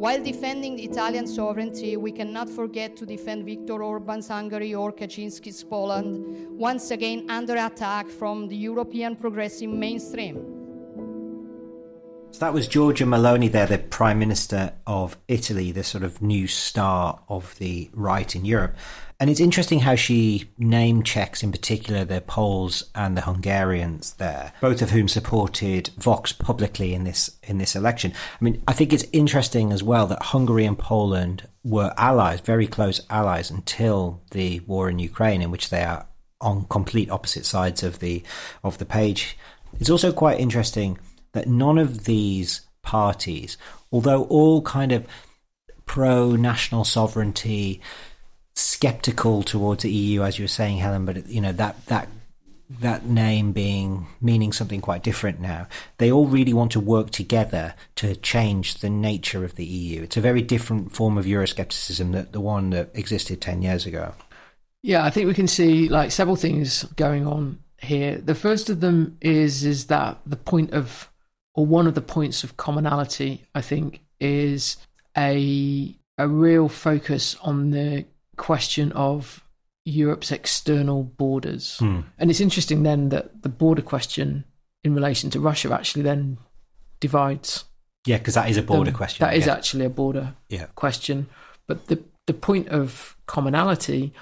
[SPEAKER 6] While defending Italian sovereignty, we cannot forget to defend Viktor Orban's Hungary or Kaczynski's Poland, once again under attack from the European progressive mainstream.
[SPEAKER 1] So that was Giorgia Meloni there, the Prime Minister of Italy, the sort of new star of the right in Europe. And it's interesting how she name checks, in particular, the Poles and the Hungarians there, both of whom supported Vox publicly in this in this election. I mean, I think it's interesting as well that Hungary and Poland were allies, very close allies, until the war in Ukraine, in which they are on complete opposite sides of the of the page. It's also quite interesting that none of these parties, although all kind of pro national sovereignty skeptical towards the EU, as you were saying, Helen. But you know that that that name being meaning something quite different now. They all really want to work together to change the nature of the EU. It's a very different form of Euroscepticism that the one that existed ten years ago.
[SPEAKER 2] Yeah, I think we can see like several things going on here. The first of them is is that the point of or one of the points of commonality, I think, is a a real focus on the question of Europe's external borders.
[SPEAKER 1] Hmm.
[SPEAKER 2] And it's interesting then that the border question in relation to Russia actually then divides.
[SPEAKER 1] Yeah, because that is a border
[SPEAKER 2] them.
[SPEAKER 1] question.
[SPEAKER 2] That is
[SPEAKER 1] yeah.
[SPEAKER 2] actually a border
[SPEAKER 1] Yeah.
[SPEAKER 2] question. But the the point of commonality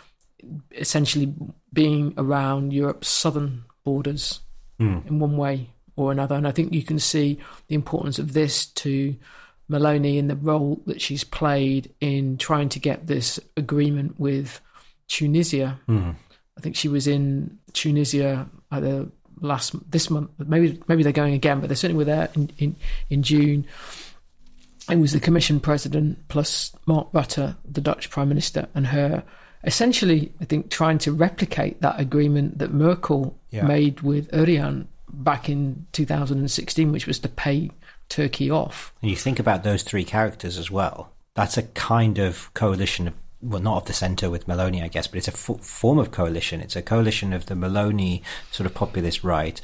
[SPEAKER 2] essentially being around Europe's southern borders
[SPEAKER 1] Hmm.
[SPEAKER 2] in one way or another. And I think you can see the importance of this to Meloni in the role that she's played in trying to get this agreement with Tunisia.
[SPEAKER 1] Hmm.
[SPEAKER 2] I think she was in Tunisia either last this month, maybe maybe they're going again, but they certainly were there in, in, in June. It was the Commission President plus Mark Rutte, the Dutch Prime Minister, and her essentially, I think, trying to replicate that agreement that Merkel
[SPEAKER 1] Yeah.
[SPEAKER 2] made with Erdogan back in 2016, which was to pay Turkey off.
[SPEAKER 1] And you think about those three characters as well. That's a kind of coalition of, well, not of the centre with Meloni, I guess, but it's a f- form of coalition. It's a coalition of the Meloni sort of populist right,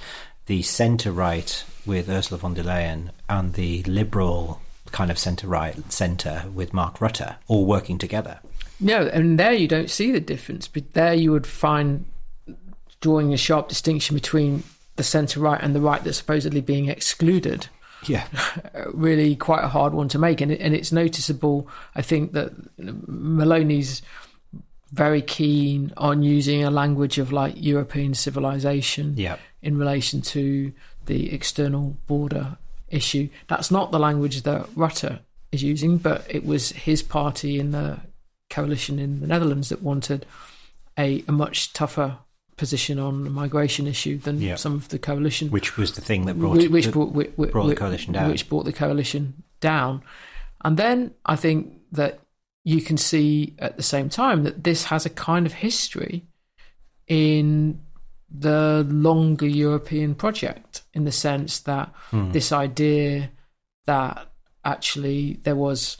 [SPEAKER 1] the centre right with Ursula von der Leyen, and the liberal kind of centre right centre with Mark Rutte, all working together.
[SPEAKER 2] No, and there you don't see the difference. But there you would find drawing a sharp distinction between the centre right and the right that's supposedly being excluded.
[SPEAKER 1] Yeah.
[SPEAKER 2] Uh, really quite a hard one to make, and it, and it's noticeable. I think that Meloni's very keen on using a language of like European civilization
[SPEAKER 1] Yeah.
[SPEAKER 2] in relation to the external border issue. That's not the language that Rutte is using, but it was his party in the coalition in the Netherlands that wanted a, a much tougher position on the migration issue than some of the coalition
[SPEAKER 1] Which was the thing that brought,
[SPEAKER 2] Whi- which
[SPEAKER 1] the,
[SPEAKER 2] brought, whi- whi-
[SPEAKER 1] brought the coalition down.
[SPEAKER 2] Which brought the coalition down. And then I think that you can see at the same time that this has a kind of history in the longer European project, in the sense that
[SPEAKER 1] Hmm.
[SPEAKER 2] this idea that actually there was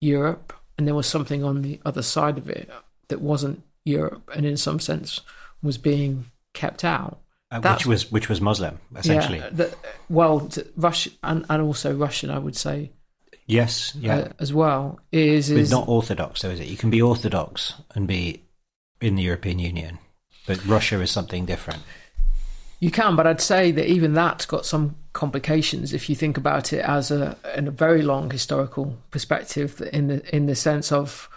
[SPEAKER 2] Europe and there was something on the other side of it that wasn't Europe and in some sense was being kept out.
[SPEAKER 1] Uh, which was which was Muslim essentially.
[SPEAKER 2] yeah, the, well, Russian and, and also Russian, I would say,
[SPEAKER 1] yes, yeah.
[SPEAKER 2] uh, as well. Is
[SPEAKER 1] but not orthodox, though, is it? You can be orthodox and be in the European Union. but Russia is something different.
[SPEAKER 2] You can, but I'd say that even that's got some complications if you think about it as a in a very long historical perspective. In the in the sense of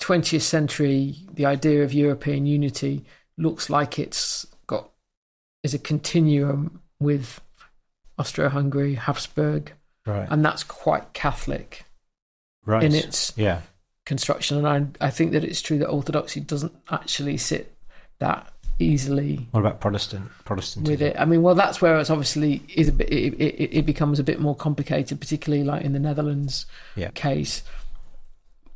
[SPEAKER 2] 20th century, the idea of European unity looks like it's got is a continuum with Austro-Hungary, Habsburg,
[SPEAKER 1] Right.
[SPEAKER 2] and that's quite Catholic
[SPEAKER 1] Right.
[SPEAKER 2] in its
[SPEAKER 1] Yeah.
[SPEAKER 2] construction. And I I think that it's true that Orthodoxy doesn't actually sit that easily
[SPEAKER 1] What about Protestant? Protestant
[SPEAKER 2] with it. I mean, well, that's where it's obviously is a bit. It, it, it becomes a bit more complicated, particularly like in the Netherlands
[SPEAKER 1] Yeah.
[SPEAKER 2] case.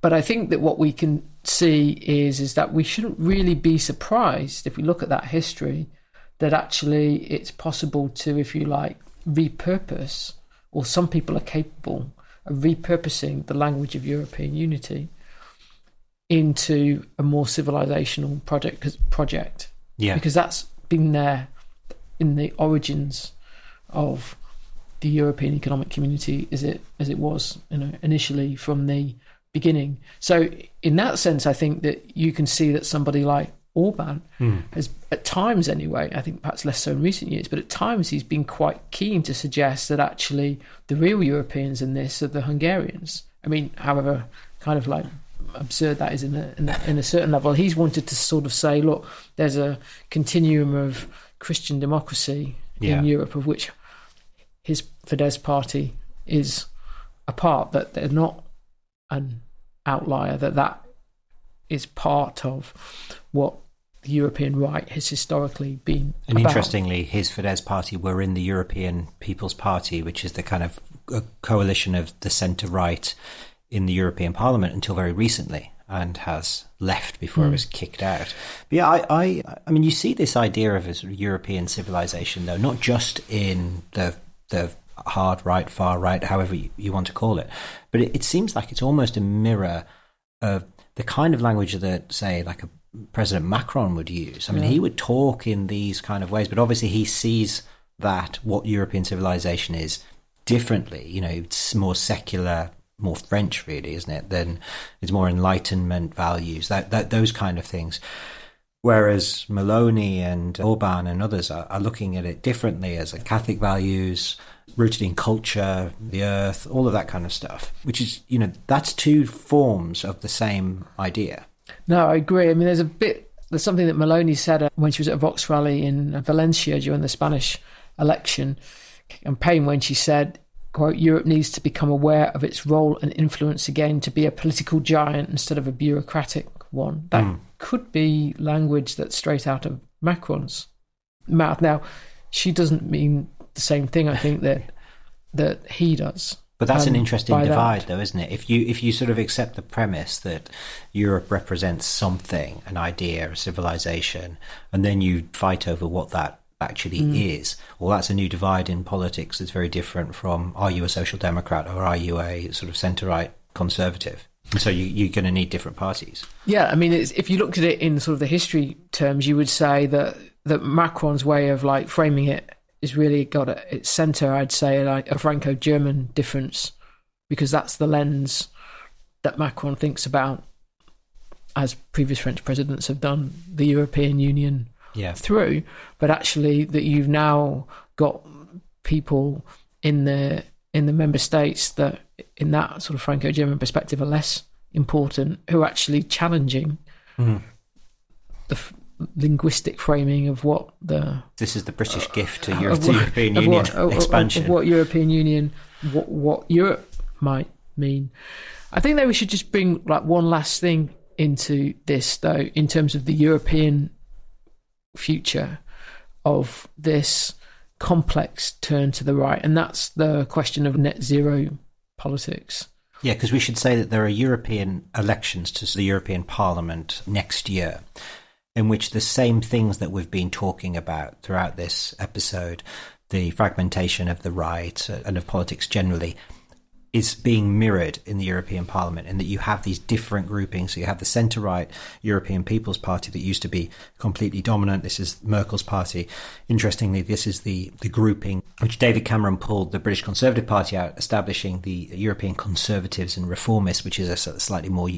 [SPEAKER 2] But I think that what we can see is is that we shouldn't really be surprised if we look at that history that actually it's possible to, if you like, repurpose, or some people are capable of repurposing the language of European unity into a more civilizational project project
[SPEAKER 1] Yeah.
[SPEAKER 2] because that's been there in the origins of the European Economic Community as it as it was you know initially from the beginning. So in that sense, I think that you can see that somebody like Orban
[SPEAKER 1] Hmm.
[SPEAKER 2] has, at times anyway, I think perhaps less so in recent years, but at times he's been quite keen to suggest that actually the real Europeans in this are the Hungarians. I mean, however, kind of like absurd that is in a, in a, in a certain level, he's wanted to sort of say, look, there's a continuum of Christian democracy
[SPEAKER 1] Yeah.
[SPEAKER 2] in Europe of which his Fidesz party is a part, that they're not an outlier, that that is part of what the European right has historically been.
[SPEAKER 1] And
[SPEAKER 2] about.
[SPEAKER 1] interestingly, his Fidesz party were in the European People's Party, which is the kind of a coalition of the centre right in the European Parliament until very recently, and has left before it
[SPEAKER 2] Mm.
[SPEAKER 1] was kicked out. But yeah, I, I, I mean, you see this idea of a sort of European civilization, though, not just in the the hard right, far right, however you, you want to call it, but it, it seems like it's almost a mirror of the kind of language that, say, like a President Macron would use. I mean,
[SPEAKER 2] Yeah.
[SPEAKER 1] he would talk in these kind of ways, but obviously he sees that what European civilization is differently. You know, it's more secular, more French, really, isn't it? Than it's more Enlightenment values, that, that those kind of things. Whereas Meloni and Orban and others are, are looking at it differently as a Catholic values, rooted in culture, the earth, all of that kind of stuff. Which is, you know, that's two forms of the same idea.
[SPEAKER 2] No, I agree. I mean, there's a bit, there's something that Meloni said uh, when she was at a Vox rally in Valencia during the Spanish election campaign when she said, quote, Europe needs to become aware of its role and influence again to be a political giant instead of a bureaucratic one. That
[SPEAKER 1] Mm.
[SPEAKER 2] could be language that's straight out of Macron's mouth. Now, she doesn't mean the same thing, I think, that that he does.
[SPEAKER 1] But that's an
[SPEAKER 2] um,
[SPEAKER 1] interesting
[SPEAKER 2] by that.
[SPEAKER 1] divide, though, isn't it? If you if you sort of accept the premise that Europe represents something, an idea, a civilization, and then you fight over what that actually
[SPEAKER 2] Mm.
[SPEAKER 1] is, well, that's a new divide in politics. It's very different from are you a social democrat or are you a sort of centre right conservative? And so you, you're going to need different parties.
[SPEAKER 2] Yeah, I mean, it's, if you looked at it in sort of the history terms, you would say that that Macron's way of like framing it is really got at its centre. I'd say like a Franco-German difference because that's the lens that Macron thinks about, as previous French presidents have done, the European Union
[SPEAKER 1] Yeah.
[SPEAKER 2] through. But actually, that you've now got people in the in the member states that, in that sort of Franco-German perspective, are less important, who are actually challenging
[SPEAKER 1] Mhm.
[SPEAKER 2] the linguistic framing of what the
[SPEAKER 1] This is the British uh, gift to Europe,
[SPEAKER 2] what-
[SPEAKER 1] European Union
[SPEAKER 2] what- of- of-
[SPEAKER 1] expansion.
[SPEAKER 2] Of what European Union, what what Europe might mean. I think that we should just bring like one last thing into this though, in terms of the European future of this complex turn to the right, and that's the question of net zero politics.
[SPEAKER 1] Yeah, because we should say that there are European elections to the European Parliament next year, in which the same things that we've been talking about throughout this episode, the fragmentation of the right and of politics generally, is being mirrored in the European Parliament, in that you have these different groupings. So you have the centre right European People's Party that used to be completely dominant. This is Merkel's party. Interestingly, this is the, the grouping which David Cameron pulled the British Conservative Party out, establishing the European Conservatives and Reformists, which is a slightly more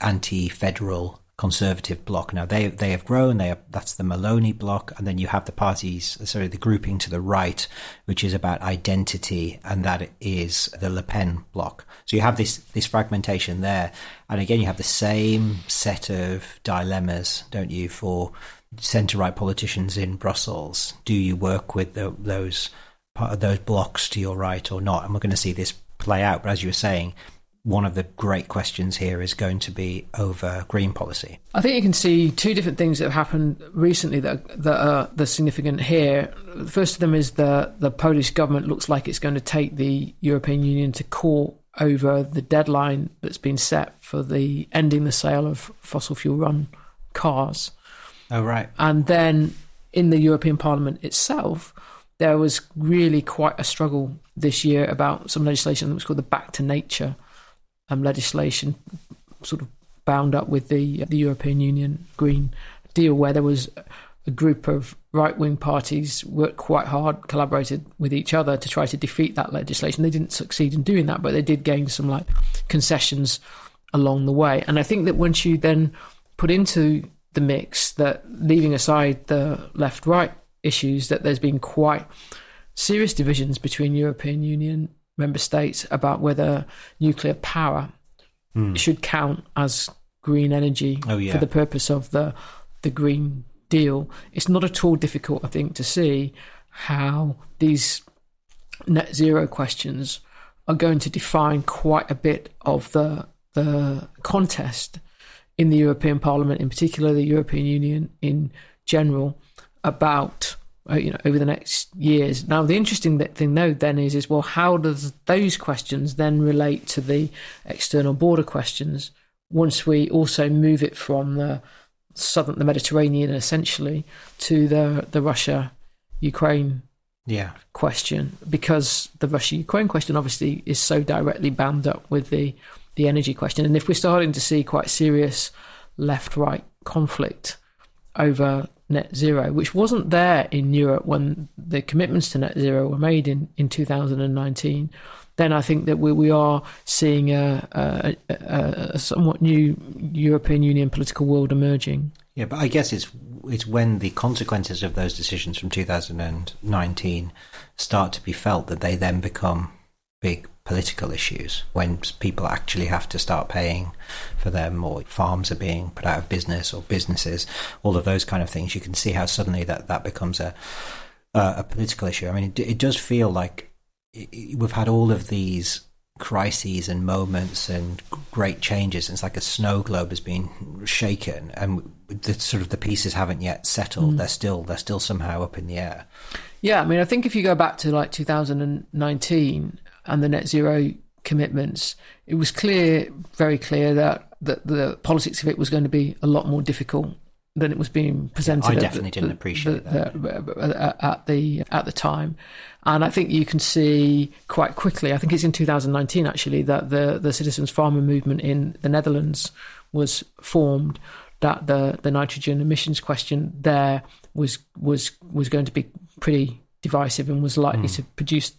[SPEAKER 1] anti federal conservative bloc. Now they they have grown. They are, that's the Meloni bloc, and then you have the parties, sorry, the grouping to the right, which is about identity, and that is the Le Pen bloc. So you have this this fragmentation there, and again you have the same set of dilemmas, don't you, for centre right politicians in Brussels? Do you work with the, those those blocks to your right or not? And we're going to see this play out. But as you were saying, one of the great questions here is going to be over green policy.
[SPEAKER 2] I think you can see two different things that have happened recently that that are the significant here. The first of them is the the Polish government looks like it's going to take the European Union to court over the deadline that's been set for the ending the sale of fossil fuel run cars.
[SPEAKER 1] Oh right.
[SPEAKER 2] And then in the European Parliament itself, there was really quite a struggle this year about some legislation that was called the Back to Nature um, legislation, sort of bound up with the the European Union Green Deal, where there was a group of right wing parties worked quite hard, collaborated with each other to try to defeat that legislation. They didn't succeed in doing that, but they did gain some like concessions along the way. And I think that once you then put into the mix that leaving aside the left right issues, that there's been quite serious divisions between European Union member states about whether nuclear power mm. should count as green energy
[SPEAKER 1] oh, yeah.
[SPEAKER 2] for the purpose of the the Green Deal. It's not at all difficult, I think, to see how these net zero questions are going to define quite a bit of the the contest in the European Parliament, in particular the European Union in general, about Uh, you know over the next years. Now, the interesting thing though then is is well, how does those questions then relate to the external border questions? Once we also move it from the southern the Mediterranean essentially to the the Russia Ukraine
[SPEAKER 1] yeah
[SPEAKER 2] question because the Russia Ukraine question obviously is so directly bound up with the the energy question and if we're starting to see quite serious left right conflict over net zero, which wasn't there in Europe when the commitments to net zero were made in, in 2019, then I think that we, we are seeing a, a, a, somewhat new European Union political world emerging.
[SPEAKER 1] Yeah, but I guess it's it's when the consequences of those decisions from 2019 start to be felt that they then become big political issues when people actually have to start paying for them or farms are being put out of business or businesses all of those kind of things you can see how suddenly that that becomes a a political issue. I mean it, it does feel like we've had all of these crises and moments and great changes it's like a snow globe has been shaken and the sort of the pieces haven't yet settled. Mm. they're still they're still somehow up in the air.
[SPEAKER 2] Yeah i mean i think if you go back to like 2019 and the net zero commitments, it was clear, very clear that, that the politics of it was going to be a lot more difficult than it was being presented.
[SPEAKER 1] I definitely the, didn't appreciate the,
[SPEAKER 2] that uh, uh, uh, at the at the time, and I think you can see quite quickly. I think it's in 2019 actually that the the citizens farmer movement in the Netherlands was formed. That the the nitrogen emissions question there was was was going to be pretty divisive and was likely mm. to produce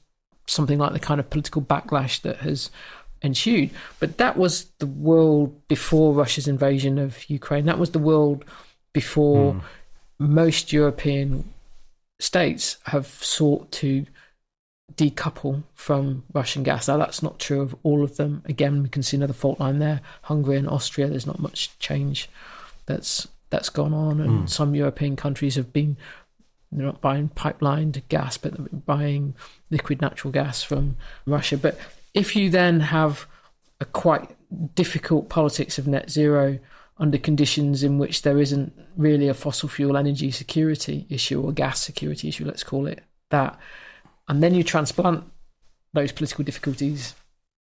[SPEAKER 2] something like the kind of political backlash that has ensued. But that was the world before Russia's invasion of Ukraine. That was the world before mm. most European states have sought to decouple from Russian gas. Now, that's not true of all of them. Again, we can see another fault line there. Hungary and Austria, there's not much change that's that's gone on, and mm. some European countries have been they're not buying pipelined gas, but they're buying liquid natural gas from Russia. But if you then have a quite difficult politics of net zero under conditions in which there isn't really a fossil fuel energy security issue or gas security issue, let's call it that, and then you transplant those political difficulties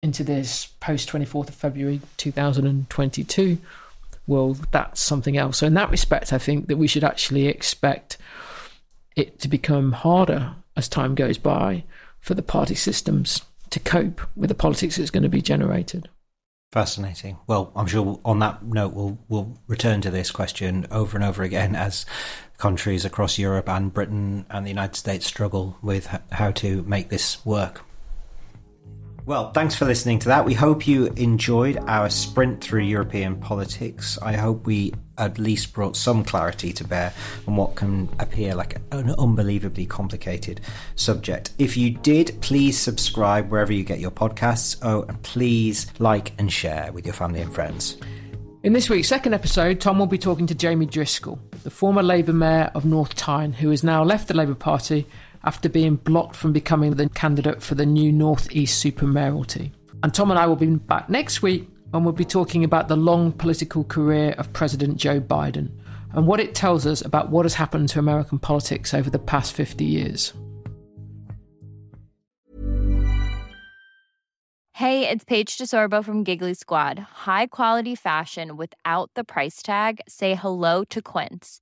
[SPEAKER 2] into this post 24th of February 2022 world, that's something else. So, in that respect, I think that we should actually expect it to become harder as time goes by for the party systems to cope with the politics that's going to be generated.
[SPEAKER 1] Fascinating. Well, I'm sure on that note, we'll we'll return to this question over and over again as countries across Europe and Britain and the United States struggle with how to make this work. Well, thanks for listening to that. We hope you enjoyed our sprint through European politics. I hope we at least brought some clarity to bear on what can appear like an unbelievably complicated subject. If you did, please subscribe wherever you get your podcasts. Oh, and please like and share with your family and friends.
[SPEAKER 2] In this week's second episode, Tom will be talking to Jamie Driscoll, the former Labour mayor of North Tyne, who has now left the Labour Party after being blocked from becoming the candidate for the new North East supermayoralty. And Tom and I will be back next week and we'll be talking about the long political career of President Joe Biden and what it tells us about what has happened to American politics over the past 50 years.
[SPEAKER 13] Hey, it's Paige DeSorbo from Giggly Squad. High quality fashion without the price tag? Say hello to Quince.